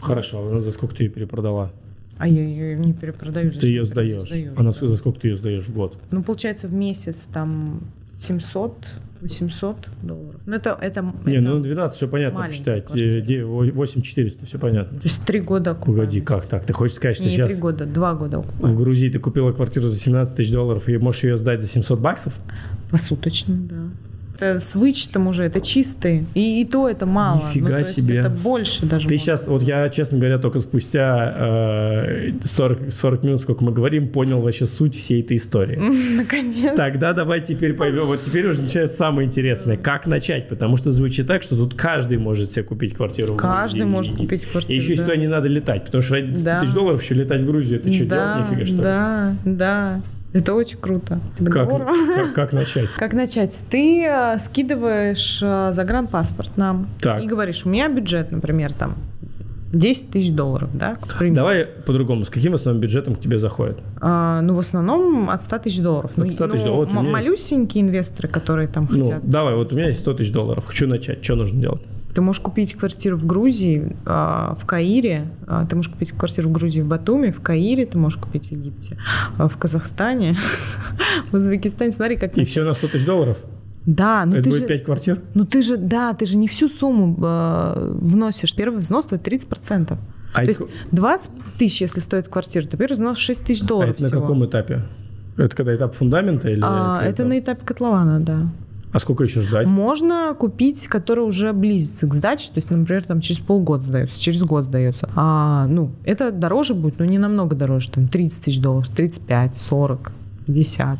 Хорошо, а за сколько ты ее перепродала? А я ее не перепродаю. Ты ее сдаешь. Сдаю, Она да. за сколько ты ее сдаешь в год? Ну, получается, в месяц там 700, 800 долларов. Ну, это, это, Не, это- ну 12 все понятно посчитать. квартира. 8 400, все понятно. То есть три года окупаемость. Погоди, как так? Ты хочешь сказать, что Не, сейчас три года, два года в окупаемость. Грузии ты купила квартиру за 17 тысяч долларов и можешь ее сдать за 700 баксов? Посуточно, да. Это с вычетом уже, это чистые. И, и то это мало. Нифига ну, то есть себе. Это больше даже. Ты может сейчас, вот я, честно говоря, только спустя э, 40, 40 минут, сколько мы говорим, понял вообще суть всей этой истории. Наконец. Тогда давай теперь поймем. Вот теперь уже начинается самое интересное. Как начать? Потому что звучит так, что тут каждый может себе купить квартиру Каждый может купить квартиру, И еще да. сюда не надо летать, потому что ради 10 Да. тысяч долларов еще летать в Грузию, это что, да, делать нифига, что ли? Да, да. Это очень круто. Как, как, как начать? Как начать? Ты э, скидываешь э, загранпаспорт нам Так. и говоришь, у меня бюджет, например, там 10 тысяч долларов, да. Давай по-другому. С каким основным бюджетом к тебе заходит? А, ну, в основном от 100 тысяч долларов. От 100 тысяч ну, долларов. Вот м- меня есть- малюсенькие инвесторы, которые там Ну, хотят. давай, вот у меня есть 100 тысяч долларов. Хочу начать. Что нужно делать? Ты можешь купить квартиру в Грузии, а, в Каире, а, ты можешь купить квартиру в Грузии в Батуми, в Каире, ты можешь купить в Египте, а, в Казахстане, в Узбекистане. Смотри, как... И все на 100 тысяч долларов? Да, ну это ты будет же... 5 квартир? Ну ты же, да, ты же не всю сумму э, вносишь. Первый взнос это 30%. А То это есть 20 тысяч, если стоит квартира, то первый взнос 6 тысяч А долларов это на всего. каком этапе? Это когда этап фундамента или А, это этап? на этапе котлована, да. А сколько еще ждать? Можно купить, который уже близится к сдаче, то есть, например, там через полгода сдается, через год сдается. А, ну, это дороже будет, но не намного дороже, там 30 тысяч долларов, 35, 40, 50.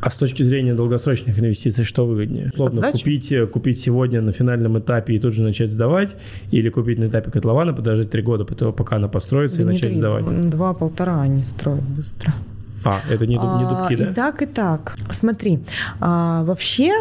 А с точки зрения долгосрочных инвестиций, что выгоднее? Условно, сдачи? купить, э, купить сегодня на финальном этапе и тут же начать сдавать, или купить на этапе котлована, подождать три года, пока она построится, и Да не начать три, сдавать. Два-полтора они строят быстро. А, это не, дуб- не А, дубки, да? И так, и так. Смотри, а, вообще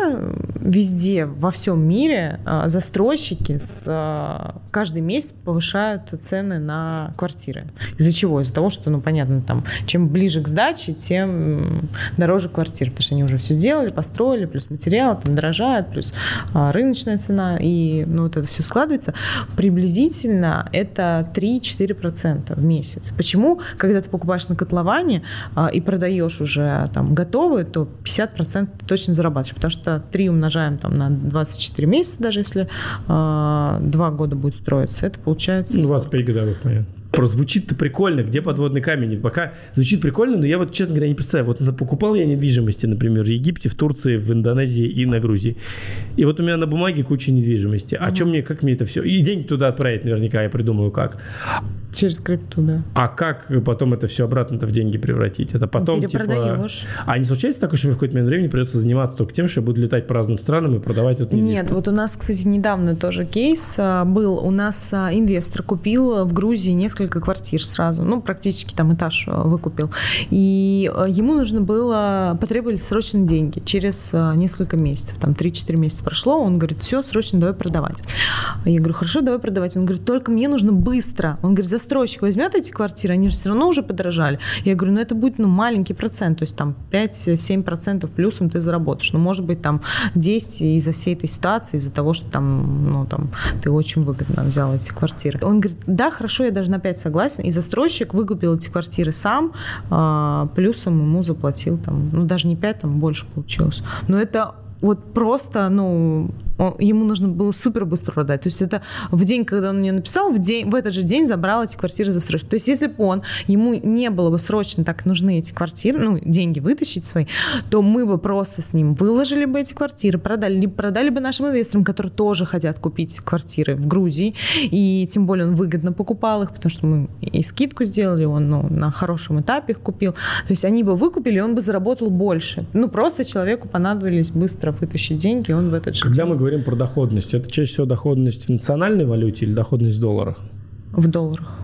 везде, во всем мире а, застройщики с, а, каждый месяц повышают цены на квартиры. Из-за чего? Из-за того, что, ну, понятно, там, чем ближе к сдаче, тем дороже квартира, потому что они уже все сделали, построили, плюс материалы там дорожают, плюс а, рыночная цена, и ну, вот это все складывается. Приблизительно это 3-4% в месяц. Почему? Когда ты покупаешь на котловане а, и продаешь уже там готовые, то 50% ты точно зарабатываешь, потому что 3 умножаем там на 24 месяца, даже если 2 года будет строиться, это получается... Ну, 25 годовых, понятно. Просто звучит-то прикольно, где подводный камень. Пока звучит прикольно, но я вот, честно говоря, не представляю. Вот покупал я недвижимости, например, в Египте, в Турции, в Индонезии и на Грузии. И вот у меня на бумаге куча недвижимости. А чем мне, как мне это все? И деньги туда отправить наверняка, я придумаю как. Через крипту, да. А как потом это все обратно-то в деньги превратить? Это потом, типа... А не случается такое, что мне в какой-то момент времени придется заниматься только тем, что я буду летать по разным странам и продавать эту недвижимость? Нет, вот у нас, кстати, недавно тоже кейс а, был. У нас а, инвестор купил в Грузии несколько квартир сразу, ну, практически там этаж а, выкупил. И ему нужно было, потребовались срочно деньги через несколько месяцев, там 3-4 месяца прошло, он говорит, все, срочно давай продавать. Я говорю, хорошо, давай продавать. Он говорит, только мне нужно быстро. Он говорит, застройщик возьмет эти квартиры, они же все равно уже подорожали. Я говорю, ну это будет ну, маленький процент, то есть там 5-7% плюсом ты заработаешь. Ну, может быть, там 10 из-за всей этой ситуации, из-за того, что там, ну, там, ты очень выгодно взял эти квартиры. Он говорит, да, хорошо, я даже на 5 согласен. И застройщик выкупил эти квартиры сам, а, плюсом ему заплатил там, ну, даже не 5, там больше получилось. Но это вот просто, ну, он- ему нужно было супер быстро продать. То есть это в день, когда он мне написал, в, день, в этот же день забрал эти квартиры застройщик. То есть если бы он, ему не было бы срочно так нужны эти квартиры, ну, деньги вытащить свои, то мы бы просто с ним выложили бы эти квартиры, продали, либо продали бы нашим инвесторам, которые тоже хотят купить квартиры в Грузии, и тем более он выгодно покупал их, потому что мы и скидку сделали, он ну, на хорошем этапе их купил. То есть они бы выкупили, он бы заработал больше. Ну, просто человеку понадобились быстро вытащить деньги, он в этот же Когда день мы говорим про доходность, это чаще всего доходность в национальной валюте или доходность в долларах? в долларах.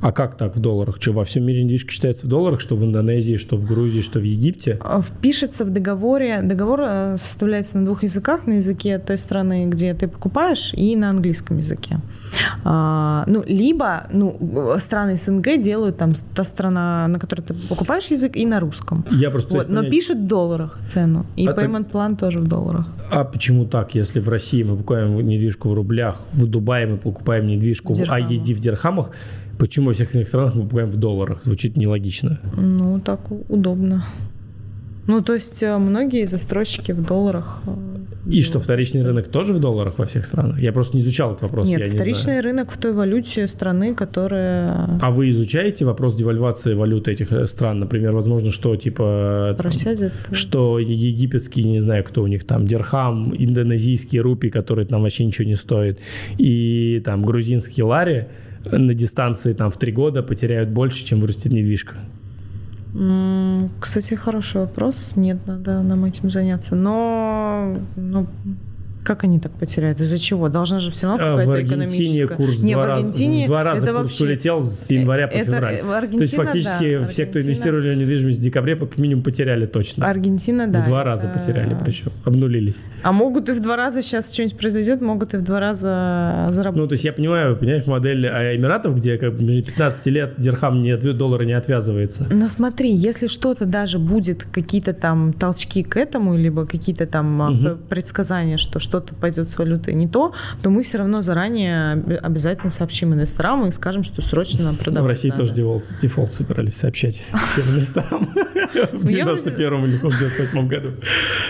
А как так в долларах? Что, во всем мире недвижка считается в долларах, что в Индонезии, что в Грузии, что в Египте? А, впишется в договоре. Договор э, составляется на двух языках. На языке той страны, где ты покупаешь, и на английском языке. А, ну, либо ну, страны СНГ делают там та страна, на которой ты покупаешь язык, и на русском. Я просто вот, Но пишет в долларах цену. И а payment так... план тоже в долларах. А почему так, если в России мы покупаем недвижку в рублях, в Дубае мы покупаем недвижку Дирхамы. в IED в дирхамах, почему во всех остальных странах мы покупаем в долларах? Звучит нелогично. Ну, так удобно. Ну, то есть э, многие застройщики в долларах. Э, И что, вторичный рынок тоже в долларах во всех странах? Я просто не изучал этот вопрос. Нет, вторичный не рынок в той валюте страны, которая... А вы изучаете вопрос девальвации валюты этих э, стран? Например, возможно, что типа... Просядет. Что египетский, не знаю, кто у них там, дирхам, индонезийский рупий, который там вообще ничего не стоит, и там грузинский лари на дистанции там в три года потеряют больше, чем вырастет недвижка. Кстати, хороший вопрос. Нет, надо нам этим заняться. Но ну, как они так потеряют? Из-за чего? Должна же все равно какая-то В Аргентине курс Не, два, в Аргентине раз, в два раза курс вообще... улетел с января по это, февраль. То есть фактически да, все, кто инвестировали в недвижимость в декабре, как минимум потеряли точно. Аргентина, да. В два раза потеряли причем, обнулились. А могут и в два раза сейчас что-нибудь произойдет, могут и в два раза заработать. Ну, то есть я понимаю, понимаешь, модель Эмиратов, где как бы 15 лет дирхам не, доллара не отвязывается. Но смотри, если что-то даже будет, какие-то там толчки к этому, либо какие-то там угу. предсказания, что что-то пойдет с валютой не то, то мы все равно заранее обязательно сообщим инвесторам и скажем, что срочно продавать. В России надо. тоже дефолт, дефолт собирались сообщать всем инвесторам в 91 или 98 году.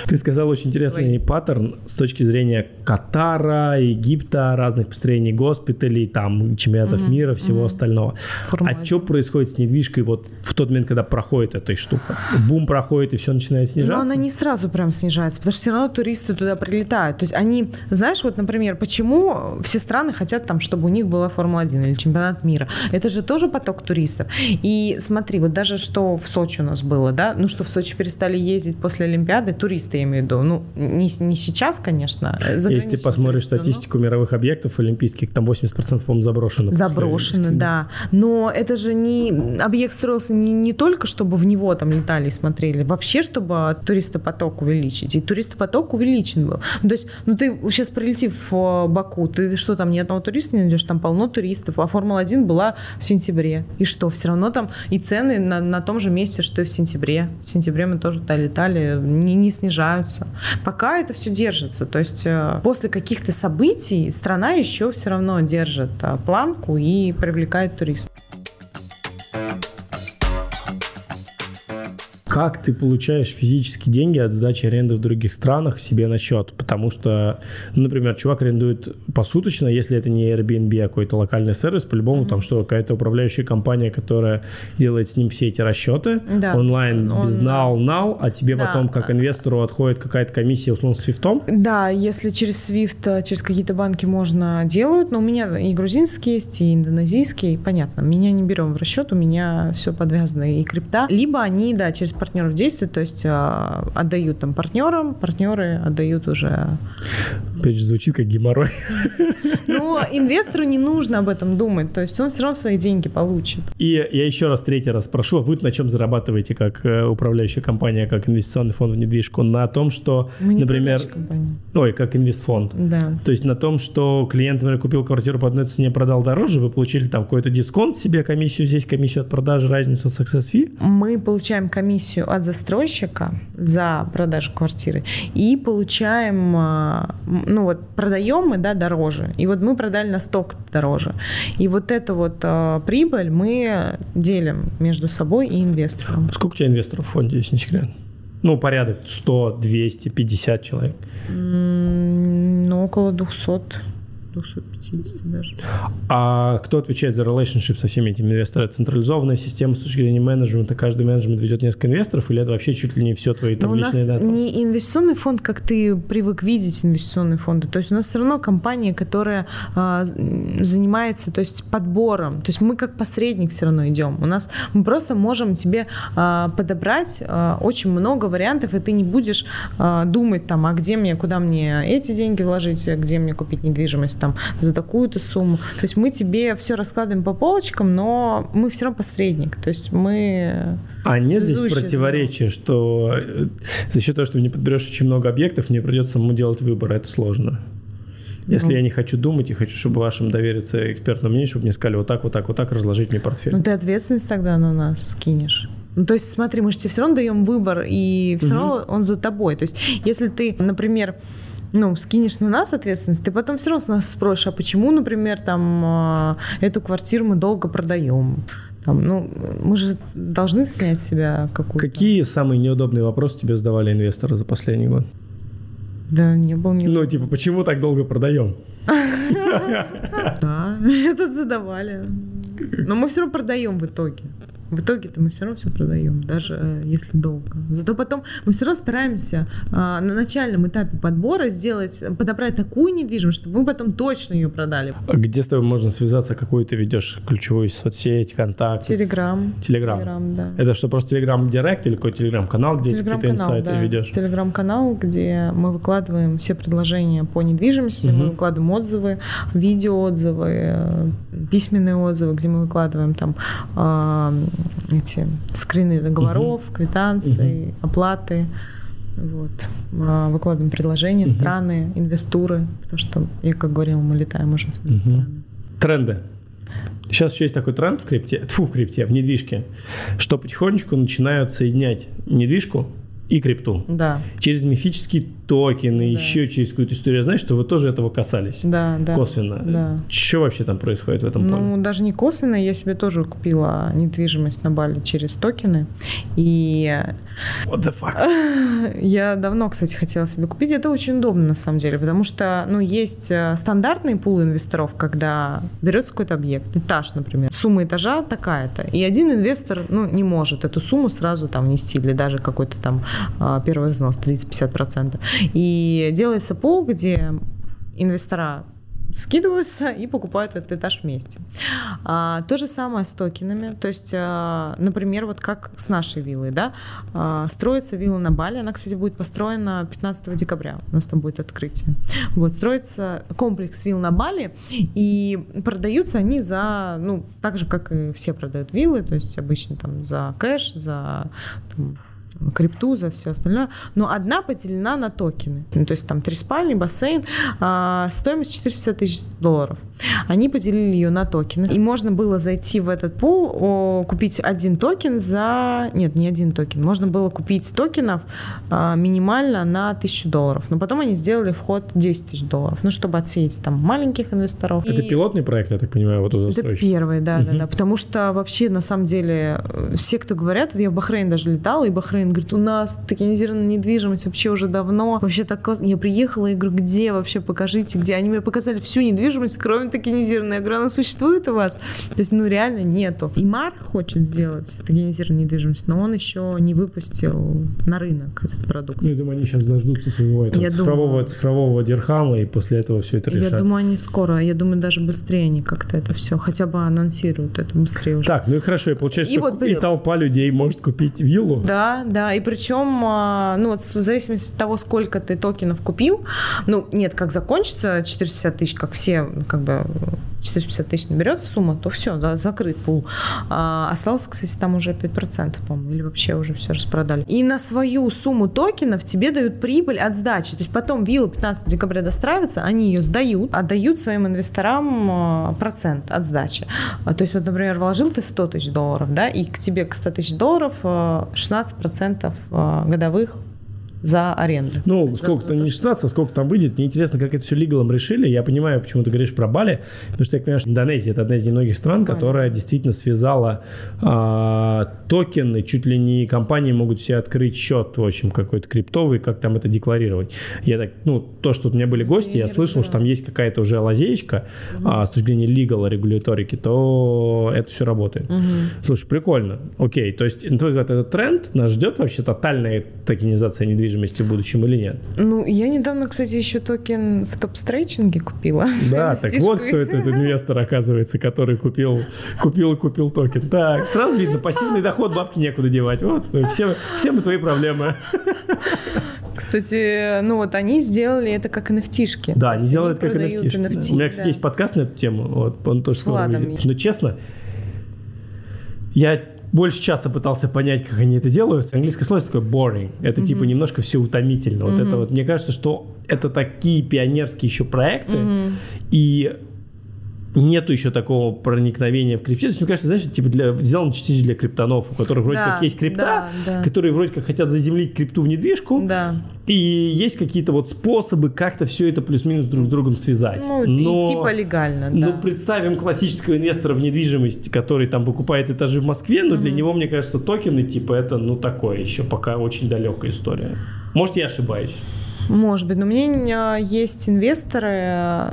Ты сказал очень интересный паттерн с точки зрения Катара, Египта, разных построений госпиталей, там чемпионатов мира, всего остального. А что происходит с недвижкой вот в тот момент, когда проходит эта штука? Бум проходит и все начинает снижаться? Но она не сразу прям снижается, потому что все равно туристы туда прилетают. То есть они знаешь, вот, например, почему все страны хотят там, чтобы у них была Формула-1 или чемпионат мира? Это же тоже поток туристов. И смотри, вот даже что в Сочи у нас было, да, ну что в Сочи перестали ездить после Олимпиады, туристы, я имею в виду, ну не, не сейчас, конечно. Если ты посмотришь статистику но... мировых объектов олимпийских, там 80% по-моему заброшено. Заброшено, да. Но это же не объект строился не, не только, чтобы в него там летали и смотрели, вообще, чтобы туристопоток увеличить. И туристопоток увеличен был. Ну, то есть, ну ты сейчас прилети в э, Баку, ты что там, ни одного туриста не найдешь, там полно туристов, а Формула-1 была в сентябре. И что, все равно там и цены на, на том же месте, что и в сентябре. В сентябре мы тоже туда летали, не, не снижаются. Пока это все держится. То есть э, после каких-то событий страна еще все равно держит э, планку и привлекает туристов. Как ты получаешь физические деньги от сдачи аренды в других странах себе на счет? Потому что, ну, например, чувак арендует посуточно, если это не Airbnb, а какой-то локальный сервис, по-любому mm-hmm. там что, какая-то управляющая компания, которая делает с ним все эти расчеты да. онлайн Он, без now, now, а тебе да. потом как инвестору отходит какая-то комиссия, условно, с свифтом? Да, если через SWIFT, через какие-то банки можно делают, но у меня и грузинский есть, и индонезийский, понятно, меня не берем в расчет, у меня все подвязано и крипта, либо они, да, через партнеров действуют, то есть а, отдают там партнерам, партнеры отдают уже... Опять же, звучит как геморрой. Ну, инвестору не нужно об этом думать, то есть он все равно свои деньги получит. И я еще раз, третий раз прошу, а вы на чем зарабатываете как э, управляющая компания, как инвестиционный фонд в недвижку? На том, что, Мы не например... Ой, как инвестфонд. Да. То есть на том, что клиент, например, купил квартиру по одной цене, продал дороже, вы получили там какой-то дисконт себе, комиссию здесь, комиссию от продажи, разницу от success fee? Мы получаем комиссию комиссию от застройщика за продажу квартиры и получаем, а, ну вот продаем мы, да, дороже. И вот мы продали на сток дороже. И вот эту вот а, прибыль мы делим между собой и инвестором. Сколько у тебя инвесторов в фонде, если не секрет? Ну, порядок 100, 200, 50 человек. Ну, около 200. 250 даже. А кто отвечает за relationship со всеми этими инвесторами? Централизованная система с точки зрения менеджмента, каждый менеджмент ведет несколько инвесторов, или это вообще чуть ли не все твои там Но личные даты? У нас не инвестиционный фонд, как ты привык видеть инвестиционные фонды. То есть у нас все равно компания, которая а, занимается то есть подбором. То есть мы как посредник все равно идем. У нас мы просто можем тебе а, подобрать а, очень много вариантов, и ты не будешь а, думать там, а где мне, куда мне эти деньги вложить, где мне купить недвижимость там за такую-то сумму. То есть мы тебе все раскладываем по полочкам, но мы все равно посредник. То есть мы... А нет здесь противоречия, что э, за счет того, что не подберешь очень много объектов, мне придется самому делать выбор, а это сложно. Если ну. я не хочу думать и хочу, чтобы вашим довериться экспертному мнению, чтобы мне сказали вот так, вот так, вот так, разложить мне портфель. Ну ты ответственность тогда на нас скинешь. Ну, то есть, смотри, мы же тебе все равно даем выбор, и все угу. равно он за тобой. То есть, если ты, например, ну, скинешь на нас ответственность, ты потом все равно с нас спросишь, а почему, например, там, а, эту квартиру мы долго продаем? Там, ну, мы же должны снять с себя какую-то... Какие самые неудобные вопросы тебе задавали инвесторы за последний год? Да, не был ни. Ну, типа, почему так долго продаем? Да, этот задавали. Но мы все равно продаем в итоге. В итоге-то мы все равно все продаем, даже э, если долго. Зато потом мы все равно стараемся а, на начальном этапе подбора сделать, подобрать такую недвижимость, чтобы мы потом точно ее продали. А где с тобой можно связаться? Какую ты ведешь ключевую соцсеть, контакт? Телеграм. Телеграм. Телеграм, да. Это что, просто Телеграм Директ или какой телеграм-канал, где какие-то инсайты да. ведешь? Телеграм-канал, где мы выкладываем все предложения по недвижимости, угу. мы выкладываем отзывы, видеоотзывы, э, письменные отзывы, где мы выкладываем там а, эти скрины договоров, угу. квитанции, угу. оплаты. Вот. А, выкладываем предложения, угу. страны, инвестуры, потому что, я как говорила, мы летаем уже с угу. странами. Тренды. Сейчас еще есть такой тренд в крипте, тьфу, в крипте, в недвижке, что потихонечку начинают соединять недвижку и крипту. Да. Через мифический токены, да. еще через какую-то историю. Знаешь, что вы тоже этого касались? Да, да. Косвенно. Да. Что вообще там происходит в этом ну, поле? Ну, даже не косвенно. Я себе тоже купила недвижимость на Бали через токены. И... What the fuck? Я давно, кстати, хотела себе купить. Это очень удобно, на самом деле, потому что, ну, есть э, стандартный пул инвесторов, когда берется какой-то объект, этаж, например, сумма этажа такая-то, и один инвестор, ну, не может эту сумму сразу там внести, или даже какой-то там а, первый взнос 30-50%. И делается пол, где инвестора скидываются и покупают этот этаж вместе. А, то же самое с токенами. То есть, а, например, вот как с нашей виллой, да, а, строится вилла на Бали. Она, кстати, будет построена 15 декабря. У нас там будет открытие. Вот, строится комплекс вилл на Бали, и продаются они за, ну, так же, как и все продают виллы, то есть обычно там за кэш, за там, крипту, за все остальное, но одна поделена на токены. Ну, то есть там три спальни, бассейн, а, стоимость 450 тысяч долларов. Они поделили ее на токены. И можно было зайти в этот пул, о, купить один токен за... Нет, не один токен. Можно было купить токенов а, минимально на 1000 долларов. Но потом они сделали вход 10 тысяч долларов. Ну, чтобы отсеять там маленьких инвесторов. Это и... пилотный проект, я так понимаю, вот у Это первый, да, угу. да, да. Потому что вообще, на самом деле, все, кто говорят, я в Бахрейн даже летала, и Бахрейн говорит, у нас токенизированная недвижимость вообще уже давно. Вообще так классно. Я приехала и говорю, где вообще, покажите, где. Они мне показали всю недвижимость, кроме токенизированной. Я говорю, она существует у вас? То есть, ну, реально нету. Имар хочет сделать токенизированную недвижимость, но он еще не выпустил на рынок этот продукт. Ну, я думаю, они сейчас дождутся своего этого я цифрового, думаю, цифрового дирхама, и после этого все это решат. Я думаю, они скоро. Я думаю, даже быстрее они как-то это все хотя бы анонсируют это быстрее уже. Так, ну и хорошо. И получается, и, вот, и толпа людей может купить виллу. Да, да. И причем, а, ну вот в зависимости от того, сколько ты токенов купил, ну нет, как закончится 450 тысяч, как все, как бы 450 тысяч наберется сумма, то все, за, закрыт пул. А, осталось, кстати, там уже 5%, по-моему, или вообще уже все распродали. И на свою сумму токенов тебе дают прибыль от сдачи. То есть потом вилла 15 декабря достраивается, они ее сдают, отдают своим инвесторам а, процент от сдачи. А, то есть вот, например, вложил ты 100 тысяч долларов, да, и к тебе к 100 тысяч долларов 16% годовых за аренду. Ну, сколько там, не 16, а сколько там выйдет. Мне интересно, как это все лигалом решили. Я понимаю, почему ты говоришь про Бали, потому что я понимаю, что Индонезия – это одна из немногих стран, Бали. которая действительно связала а, токены, чуть ли не компании могут себе открыть счет, в общем, какой-то криптовый, как там это декларировать. Я так, ну, то, что у меня были гости, я, я слышал, что там есть какая-то уже лазеечка угу. а, с точки зрения legal, регуляторики, то это все работает. Угу. Слушай, прикольно. Окей, то есть, на твой взгляд, этот тренд нас ждет вообще тотальная токенизация недвижимости недвижимости в будущем или нет? Ну, я недавно, кстати, еще токен в топ-стрейчинге купила. Да, так вот кто этот инвестор, оказывается, который купил, купил, купил токен. Так, сразу видно, пассивный доход, бабки некуда девать. Вот, все, все мы твои проблемы. Кстати, ну вот они сделали это как NFT-шки. Да, они сделали это как NFT. NFT. У меня, кстати, да. есть подкаст на эту тему, вот он тоже С скоро выйдет. Но честно, я больше часа пытался понять, как они это делают. Английское слово такое boring. Это mm-hmm. типа немножко все утомительно. Mm-hmm. Вот это вот, мне кажется, что это такие пионерские еще проекты, mm-hmm. и нету еще такого проникновения в крипте. То есть, мне кажется, знаешь, типа для, сделано частично для криптонов, у которых вроде да, как есть крипта, да, да. которые вроде как хотят заземлить крипту в недвижку, да. и есть какие-то вот способы как-то все это плюс-минус друг с другом связать. Ну, Но, и типа легально, да. Ну, представим классического инвестора в недвижимость, который там покупает этажи в Москве, но mm-hmm. для него, мне кажется, токены, типа, это, ну, такое еще пока очень далекая история. Может, я ошибаюсь. Может быть, но у меня есть инвесторы,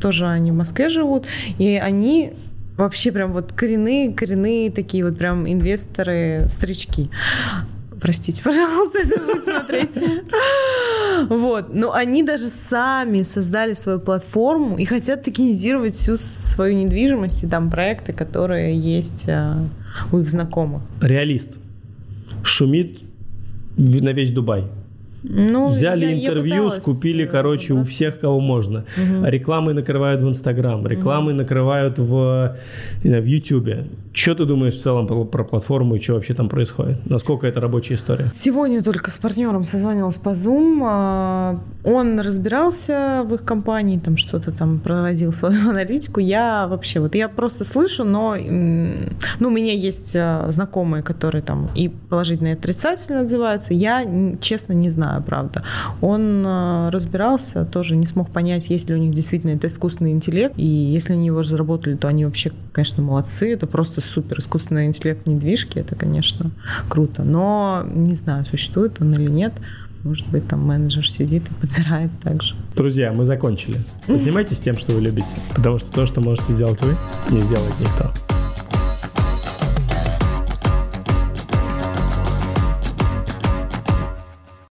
тоже они в Москве живут, и они вообще прям вот коренные, коренные такие вот прям инвесторы, старички. Простите, пожалуйста, если вы смотрите. Вот. Но они даже сами создали свою платформу и хотят токенизировать всю свою недвижимость и там проекты, которые есть а, у их знакомых. Реалист. Шумит на весь Дубай. Ну, Взяли я, интервью, я скупили, короче, у всех, кого можно. Угу. Рекламой накрывают в Инстаграм, рекламой угу. накрывают в, в Ютубе. Что ты думаешь в целом про, про платформу и что вообще там происходит? Насколько это рабочая история? Сегодня только с партнером созванивалась по Zoom. А, он разбирался в их компании, там что-то там проводил свою аналитику. Я вообще, вот я просто слышу, но ну, у меня есть а, знакомые, которые там и положительно, и отрицательно отзываются. Я, честно, не знаю, правда. Он а, разбирался, тоже не смог понять, есть ли у них действительно это искусственный интеллект, и если они его разработали, то они вообще, конечно, молодцы. Это просто супер искусственный интеллект недвижки, это, конечно, круто. Но не знаю, существует он или нет. Может быть, там менеджер сидит и подбирает так же. Друзья, мы закончили. Занимайтесь тем, что вы любите, потому что то, что можете сделать вы, не сделает никто.